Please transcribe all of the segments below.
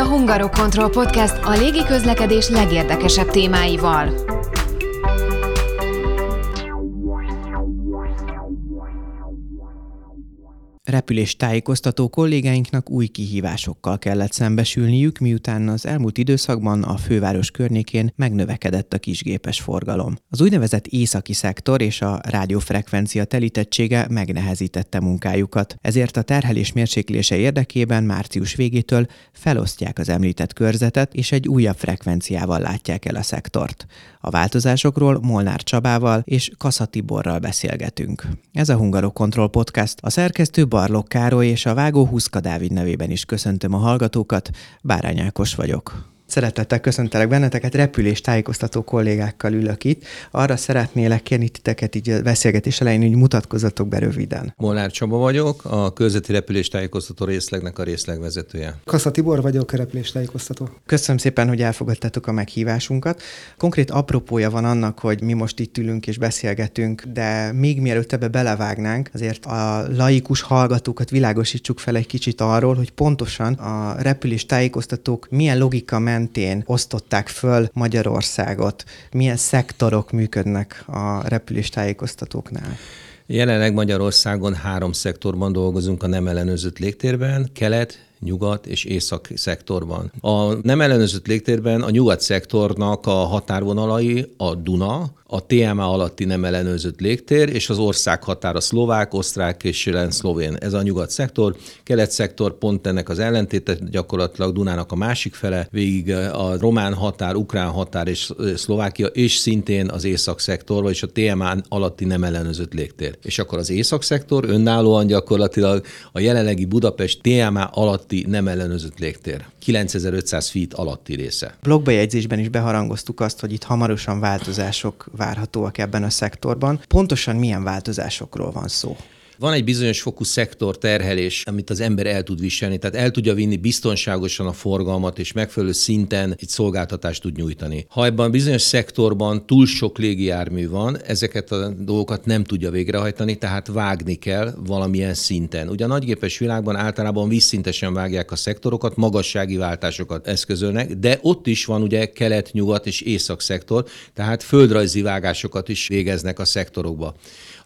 a Hungarokontroll Podcast a légiközlekedés legérdekesebb témáival. Repülés tájékoztató kollégáinknak új kihívásokkal kellett szembesülniük, miután az elmúlt időszakban a főváros környékén megnövekedett a kisgépes forgalom. Az úgynevezett északi szektor és a rádiófrekvencia telítettsége megnehezítette munkájukat, ezért a terhelés mérséklése érdekében március végétől felosztják az említett körzetet, és egy újabb frekvenciával látják el a szektort. A változásokról Molnár Csabával és Kassa Tiborral beszélgetünk. Ez a Hungarokontroll Podcast. A szerkesztő Barlok Károly és a vágó Huszka Dávid nevében is köszöntöm a hallgatókat. Bárány Ákos vagyok. Szeretettel köszöntelek benneteket, repülés tájékoztató kollégákkal ülök itt. Arra szeretnélek kérni titeket így a beszélgetés elején, hogy mutatkozzatok be röviden. Molnár Csaba vagyok, a közötti repülés tájékoztató részlegnek a részlegvezetője. Kassa Tibor vagyok, a repülés tájékoztató. Köszönöm szépen, hogy elfogadtátok a meghívásunkat. Konkrét apropója van annak, hogy mi most itt ülünk és beszélgetünk, de még mielőtt ebbe belevágnánk, azért a laikus hallgatókat világosítsuk fel egy kicsit arról, hogy pontosan a repülés tájékoztatók milyen logika ment mentén osztották föl Magyarországot? Milyen szektorok működnek a repüléstájékoztatóknál? Jelenleg Magyarországon három szektorban dolgozunk a nem ellenőrzött légtérben, kelet, nyugat és észak szektorban. A nem ellenőrzött légtérben a nyugat szektornak a határvonalai a Duna, a TMA alatti nem ellenőrzött légtér, és az ország határa szlovák, osztrák és szlovén. Ez a nyugat szektor. Kelet szektor pont ennek az ellentéte, gyakorlatilag Dunának a másik fele, végig a román határ, ukrán határ és Szlovákia, és szintén az észak szektor, vagyis a TMA alatti nem ellenőrzött légtér. És akkor az észak szektor önállóan gyakorlatilag a jelenlegi Budapest TMA alatti nem ellenőrzött légtér. 9500 feet alatti része. Blogbejegyzésben is beharangoztuk azt, hogy itt hamarosan változások várhatóak ebben a szektorban. Pontosan milyen változásokról van szó? Van egy bizonyos fokú szektor terhelés, amit az ember el tud viselni, tehát el tudja vinni biztonságosan a forgalmat, és megfelelő szinten egy szolgáltatást tud nyújtani. Ha ebben a bizonyos szektorban túl sok légijármű van, ezeket a dolgokat nem tudja végrehajtani, tehát vágni kell valamilyen szinten. Ugye a nagygépes világban általában vízszintesen vágják a szektorokat, magassági váltásokat eszközölnek, de ott is van ugye kelet, nyugat és észak szektor, tehát földrajzi vágásokat is végeznek a szektorokba.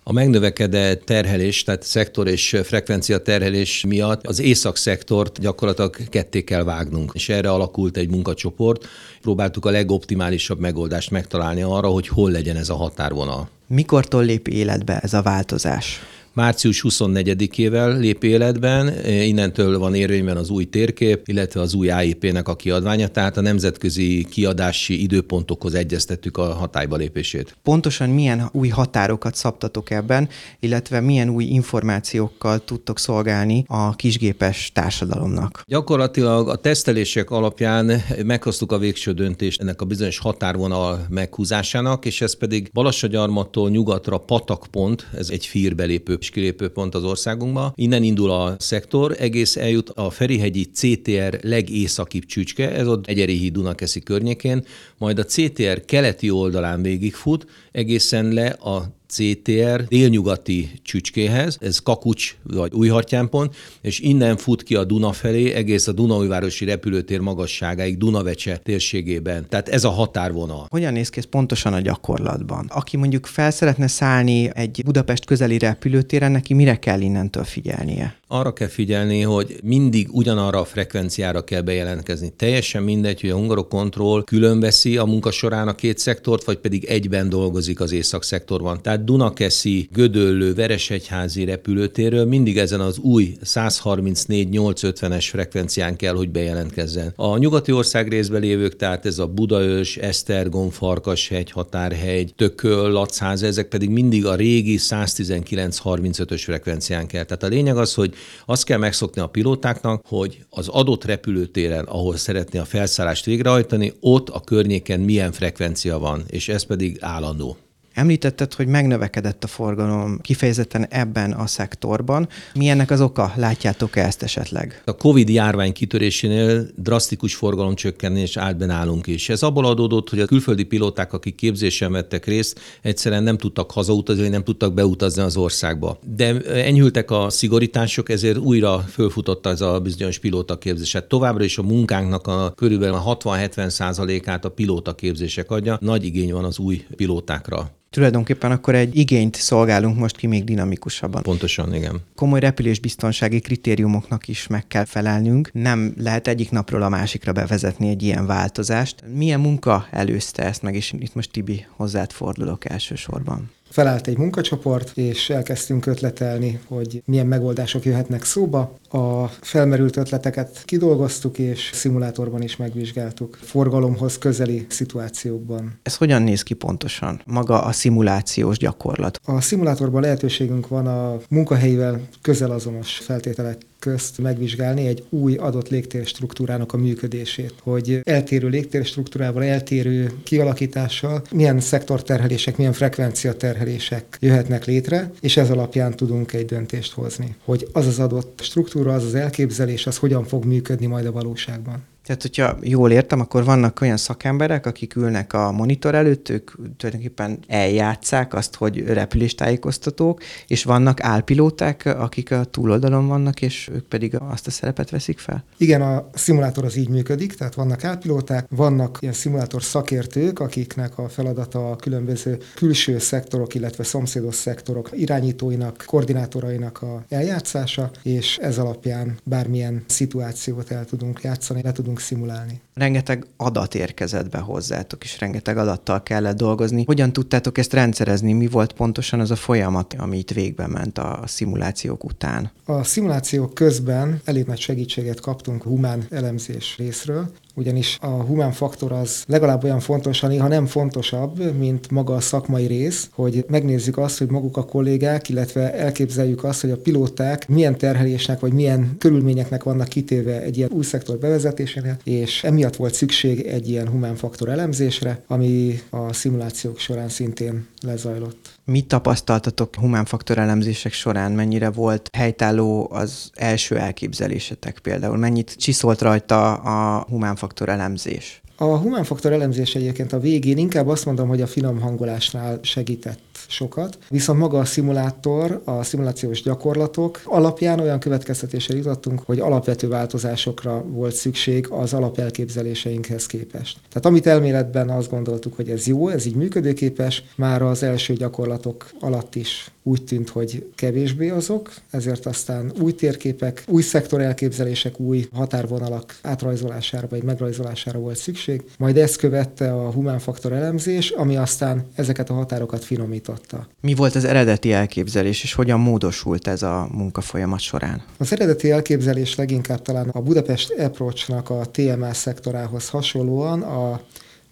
A megnövekedett terhelés, tehát szektor és frekvencia terhelés miatt az észak-szektort gyakorlatilag ketté kell vágnunk. És erre alakult egy munkacsoport. Próbáltuk a legoptimálisabb megoldást megtalálni arra, hogy hol legyen ez a határvonal. Mikortól lép életbe ez a változás? Március 24-ével lép életben, innentől van érvényben az új térkép, illetve az új AIP-nek a kiadványa, tehát a nemzetközi kiadási időpontokhoz egyeztettük a hatályba lépését. Pontosan milyen új határokat szabtatok ebben, illetve milyen új információkkal tudtok szolgálni a kisgépes társadalomnak? Gyakorlatilag a tesztelések alapján meghoztuk a végső döntést ennek a bizonyos határvonal meghúzásának, és ez pedig Balassagyarmattól nyugatra patakpont, ez egy fírbelépő és kilépőpont az országunkba. Innen indul a szektor, egész eljut a Ferihegyi CTR legészakibb csücske, ez ott Egyerihi Dunakeszi környékén, majd a CTR keleti oldalán végigfut, egészen le a CTR délnyugati csücskéhez, ez Kakucs vagy Újhartyánpont, és innen fut ki a Duna felé, egész a Dunaújvárosi repülőtér magasságáig, Dunavecse térségében. Tehát ez a határvonal. Hogyan néz ki ez pontosan a gyakorlatban? Aki mondjuk fel szeretne szállni egy Budapest közeli repülőtéren, neki mire kell innentől figyelnie? Arra kell figyelni, hogy mindig ugyanarra a frekvenciára kell bejelentkezni. Teljesen mindegy, hogy a Hungarokontroll különveszi a munka során a két szektort, vagy pedig egyben dolgozik az észak-szektorban. Tehát Dunakeszi, Gödöllő, Veresegyházi repülőtérről mindig ezen az új 134-850-es frekvencián kell, hogy bejelentkezzen. A nyugati ország részben lévők, tehát ez a Budaörs, Esztergom, Farkashegy, Határhegy, Tököl, Lacház, ezek pedig mindig a régi 119-35-ös frekvencián kell. Tehát a lényeg az, hogy azt kell megszokni a pilótáknak, hogy az adott repülőtéren, ahol szeretné a felszállást végrehajtani, ott a környéken milyen frekvencia van, és ez pedig állandó. Említetted, hogy megnövekedett a forgalom kifejezetten ebben a szektorban. Mi ennek az oka? Látjátok-e ezt esetleg? A COVID járvány kitörésénél drasztikus forgalomcsökkenés állt be nálunk is. Ez abból adódott, hogy a külföldi pilóták, akik képzésen vettek részt, egyszerűen nem tudtak hazautazni, nem tudtak beutazni az országba. De enyhültek a szigorítások, ezért újra fölfutott ez a bizonyos pilótaképzés. Hát továbbra is a munkánknak a körülbelül a 60-70 százalékát a pilótaképzések adja. Nagy igény van az új pilótákra. Tulajdonképpen akkor egy igényt szolgálunk most ki még dinamikusabban. Pontosan, igen. Komoly repülésbiztonsági kritériumoknak is meg kell felelnünk. Nem lehet egyik napról a másikra bevezetni egy ilyen változást. Milyen munka előzte ezt meg, és itt most Tibi hozzád fordulok elsősorban felállt egy munkacsoport, és elkezdtünk ötletelni, hogy milyen megoldások jöhetnek szóba. A felmerült ötleteket kidolgoztuk, és szimulátorban is megvizsgáltuk forgalomhoz közeli szituációkban. Ez hogyan néz ki pontosan? Maga a szimulációs gyakorlat? A szimulátorban lehetőségünk van a munkahelyivel közel azonos feltételek közt megvizsgálni egy új adott légtérstruktúrának a működését, hogy eltérő légtérstruktúrával, eltérő kialakítással milyen szektorterhelések, milyen frekvenciaterhelések jöhetnek létre, és ez alapján tudunk egy döntést hozni, hogy az az adott struktúra, az az elképzelés, az hogyan fog működni majd a valóságban. Tehát, hogyha jól értem, akkor vannak olyan szakemberek, akik ülnek a monitor előtt, ők tulajdonképpen eljátszák azt, hogy repüléstájékoztatók, és vannak álpilóták, akik a túloldalon vannak, és ők pedig azt a szerepet veszik fel? Igen, a szimulátor az így működik, tehát vannak álpilóták, vannak ilyen szimulátor szakértők, akiknek a feladata a különböző külső szektorok, illetve szomszédos szektorok irányítóinak, koordinátorainak a eljátszása, és ez alapján bármilyen szituációt el tudunk játszani, le tudunk tudunk szimulálni. Rengeteg adat érkezett be hozzátok, és rengeteg adattal kellett dolgozni. Hogyan tudtátok ezt rendszerezni? Mi volt pontosan az a folyamat, ami itt végbe ment a szimulációk után? A szimulációk közben elég nagy segítséget kaptunk humán elemzés részről, ugyanis a humán faktor az legalább olyan fontos, ha néha nem fontosabb, mint maga a szakmai rész, hogy megnézzük azt, hogy maguk a kollégák, illetve elképzeljük azt, hogy a pilóták milyen terhelésnek vagy milyen körülményeknek vannak kitéve egy ilyen új szektor bevezetésénél, és emiatt volt szükség egy ilyen humán faktor elemzésre, ami a szimulációk során szintén lezajlott. Mit tapasztaltatok humán faktor elemzések során? Mennyire volt helytálló az első elképzelésetek például? Mennyit csiszolt rajta a humán faktor elemzés? A humán faktor elemzés egyébként a végén inkább azt mondom, hogy a finom hangolásnál segített sokat, viszont maga a szimulátor, a szimulációs gyakorlatok alapján olyan következtetésre jutottunk, hogy alapvető változásokra volt szükség az alapelképzeléseinkhez képest. Tehát amit elméletben azt gondoltuk, hogy ez jó, ez így működőképes, már az első gyakorlatok alatt is úgy tűnt, hogy kevésbé azok, ezért aztán új térképek, új szektor elképzelések, új határvonalak átrajzolására vagy megrajzolására volt szükség. Majd ezt követte a humán faktor elemzés, ami aztán ezeket a határokat finomította. Mi volt az eredeti elképzelés, és hogyan módosult ez a munkafolyamat során? Az eredeti elképzelés leginkább talán a Budapest Approach-nak a TMS szektorához hasonlóan a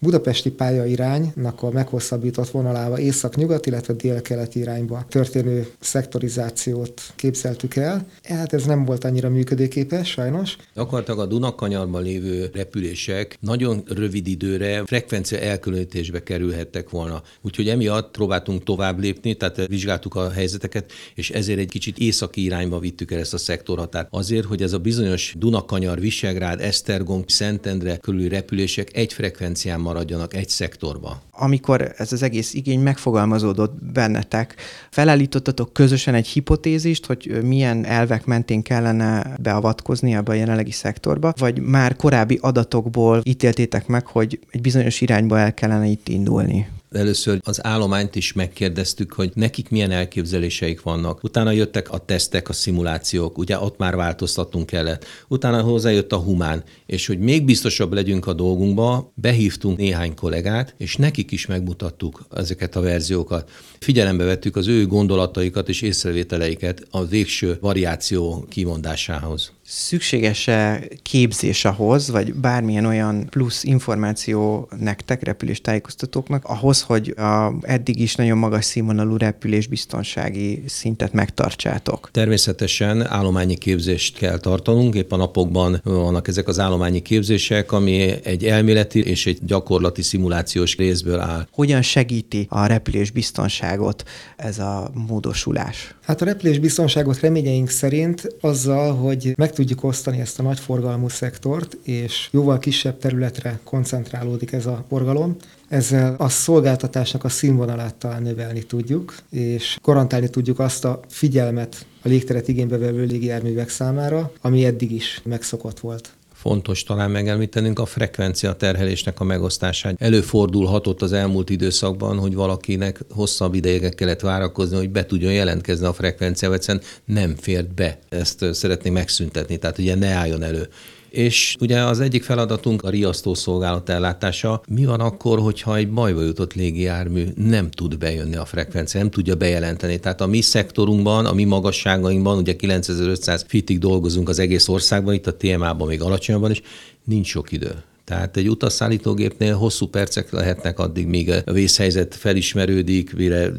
budapesti pályairánynak a meghosszabbított vonalába észak-nyugat, illetve dél-keleti irányba történő szektorizációt képzeltük el. Hát ez nem volt annyira működőképes, sajnos. Akartak a Dunakanyarban lévő repülések nagyon rövid időre frekvencia elkülönítésbe kerülhettek volna. Úgyhogy emiatt próbáltunk tovább lépni, tehát vizsgáltuk a helyzeteket, és ezért egy kicsit északi irányba vittük el ezt a szektorhatárt. Azért, hogy ez a bizonyos Dunakanyar, Visegrád, Esztergom, Szentendre körüli repülések egy frekvencián maradjanak egy szektorba. Amikor ez az egész igény megfogalmazódott bennetek, felállítottatok közösen egy hipotézist, hogy milyen elvek mentén kellene beavatkozni ebbe a jelenlegi szektorba, vagy már korábbi adatokból ítéltétek meg, hogy egy bizonyos irányba el kellene itt indulni? Először az állományt is megkérdeztük, hogy nekik milyen elképzeléseik vannak. Utána jöttek a tesztek, a szimulációk, ugye ott már változtatnunk kellett. Utána hozzájött a humán, és hogy még biztosabb legyünk a dolgunkba, behívtunk néhány kollégát, és nekik is megmutattuk ezeket a verziókat. Figyelembe vettük az ő gondolataikat és észrevételeiket a végső variáció kimondásához. Szükséges-e képzés ahhoz, vagy bármilyen olyan plusz információ nektek, repülés tájékoztatóknak, ahhoz, hogy a eddig is nagyon magas színvonalú repülés biztonsági szintet megtartsátok? Természetesen állományi képzést kell tartanunk. Épp a napokban vannak ezek az állományi képzések, ami egy elméleti és egy gyakorlati szimulációs részből áll. Hogyan segíti a repülés biztonságot ez a módosulás? Hát a repülés biztonságot reményeink szerint azzal, hogy meg tudjuk osztani ezt a nagy forgalmú szektort, és jóval kisebb területre koncentrálódik ez a forgalom, ezzel a szolgáltatásnak a színvonalát talán növelni tudjuk, és garantálni tudjuk azt a figyelmet a légteret igénybe vevő légijárművek számára, ami eddig is megszokott volt fontos talán megemlítenünk a frekvencia terhelésnek a megosztását. Előfordulhatott az elmúlt időszakban, hogy valakinek hosszabb ideig kellett várakozni, hogy be tudjon jelentkezni a frekvenciával, egyszerűen nem fért be. Ezt szeretnék megszüntetni, tehát ugye ne álljon elő és ugye az egyik feladatunk a riasztó szolgálat ellátása. Mi van akkor, hogyha egy bajba jutott légijármű nem tud bejönni a frekvencia, nem tudja bejelenteni? Tehát a mi szektorunkban, a mi magasságainkban, ugye 9500 fitig dolgozunk az egész országban, itt a TMA-ban még alacsonyabban is, nincs sok idő. Tehát egy utasszállítógépnél hosszú percek lehetnek addig, míg a vészhelyzet felismerődik, mire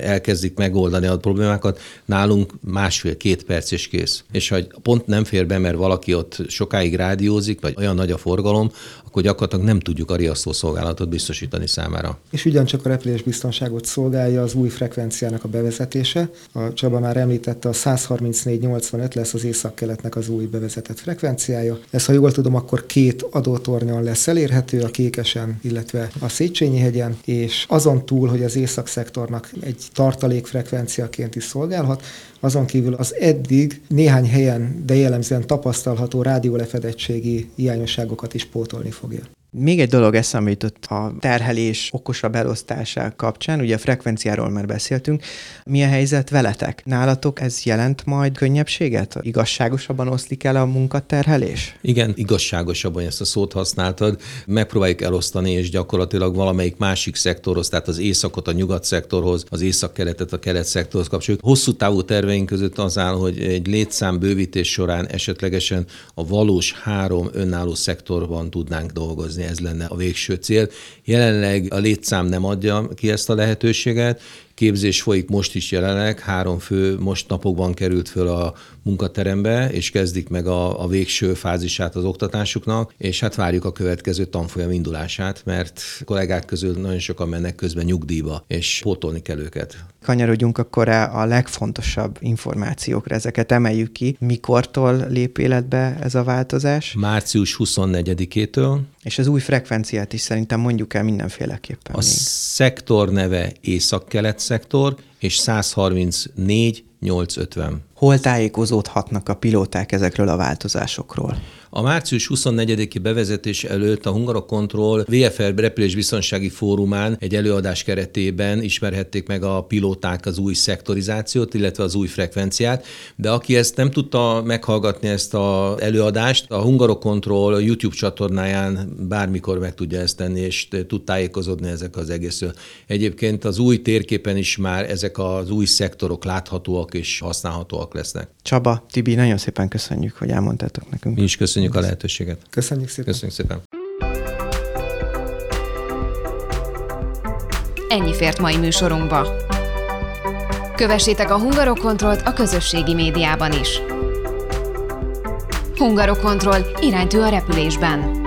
elkezdik megoldani a problémákat. Nálunk másfél-két perc és kész. És ha pont nem fér be, mert valaki ott sokáig rádiózik, vagy olyan nagy a forgalom, akkor gyakorlatilag nem tudjuk a riasztó szolgálatot biztosítani számára. És ugyancsak a repülés biztonságot szolgálja az új frekvenciának a bevezetése. A Csaba már említette, a 134-85 lesz az északkeletnek az új bevezetett frekvenciája. Ez, ha jól tudom, akkor két adótornyon lesz elérhető, a Kékesen, illetve a Széchenyi hegyen, és azon túl, hogy az észak-szektornak egy tartalékfrekvenciaként is szolgálhat, azon kívül az eddig néhány helyen, de jellemzően tapasztalható rádiólefedettségi hiányosságokat is pótolni fogja. Még egy dolog eszembe jutott a terhelés okosabb elosztása kapcsán, ugye a frekvenciáról már beszéltünk. Mi a helyzet veletek? Nálatok ez jelent majd könnyebbséget? Igazságosabban oszlik el a munkaterhelés? Igen, igazságosabban ezt a szót használtad. Megpróbáljuk elosztani, és gyakorlatilag valamelyik másik szektorhoz, tehát az északot a nyugat szektorhoz, az észak-keletet a kelet szektorhoz kapcsoljuk. Hosszú távú terveink között az áll, hogy egy létszám bővítés során esetlegesen a valós három önálló szektorban tudnánk dolgozni ez lenne a végső cél. Jelenleg a létszám nem adja ki ezt a lehetőséget, képzés folyik most is jelenleg, három fő most napokban került föl a munkaterembe, és kezdik meg a, a végső fázisát az oktatásuknak, és hát várjuk a következő tanfolyam indulását, mert kollégák közül nagyon sokan mennek közben nyugdíjba, és pótolni kell őket. Kanyarodjunk akkor a legfontosabb információkra, ezeket emeljük ki. Mikortól lép életbe ez a változás? Március 24-től. És az új frekvenciát is szerintem mondjuk el mindenféleképpen. A még. szektor neve Észak-Kelet szektor, és 134 850. Hol tájékozódhatnak a pilóták ezekről a változásokról? A március 24-i bevezetés előtt a Hungarokontroll VFR repülés biztonsági fórumán egy előadás keretében ismerhették meg a pilóták az új szektorizációt, illetve az új frekvenciát, de aki ezt nem tudta meghallgatni ezt az előadást, a Hungarokontroll YouTube csatornáján bármikor meg tudja ezt tenni, és tud tájékozódni ezek az egészről. Egyébként az új térképen is már ezek az új szektorok láthatóak és használhatóak lesznek. Csaba, Tibi, nagyon szépen köszönjük, hogy elmondtátok nekünk. Mi is köszönjük Köszönjük a lehetőséget. Köszönjük szépen. Köszönjük szépen. Ennyi fért mai műsorunkba. Kövessétek a Hungarokontrollt a közösségi médiában is. Hungarokontroll iránytű a repülésben.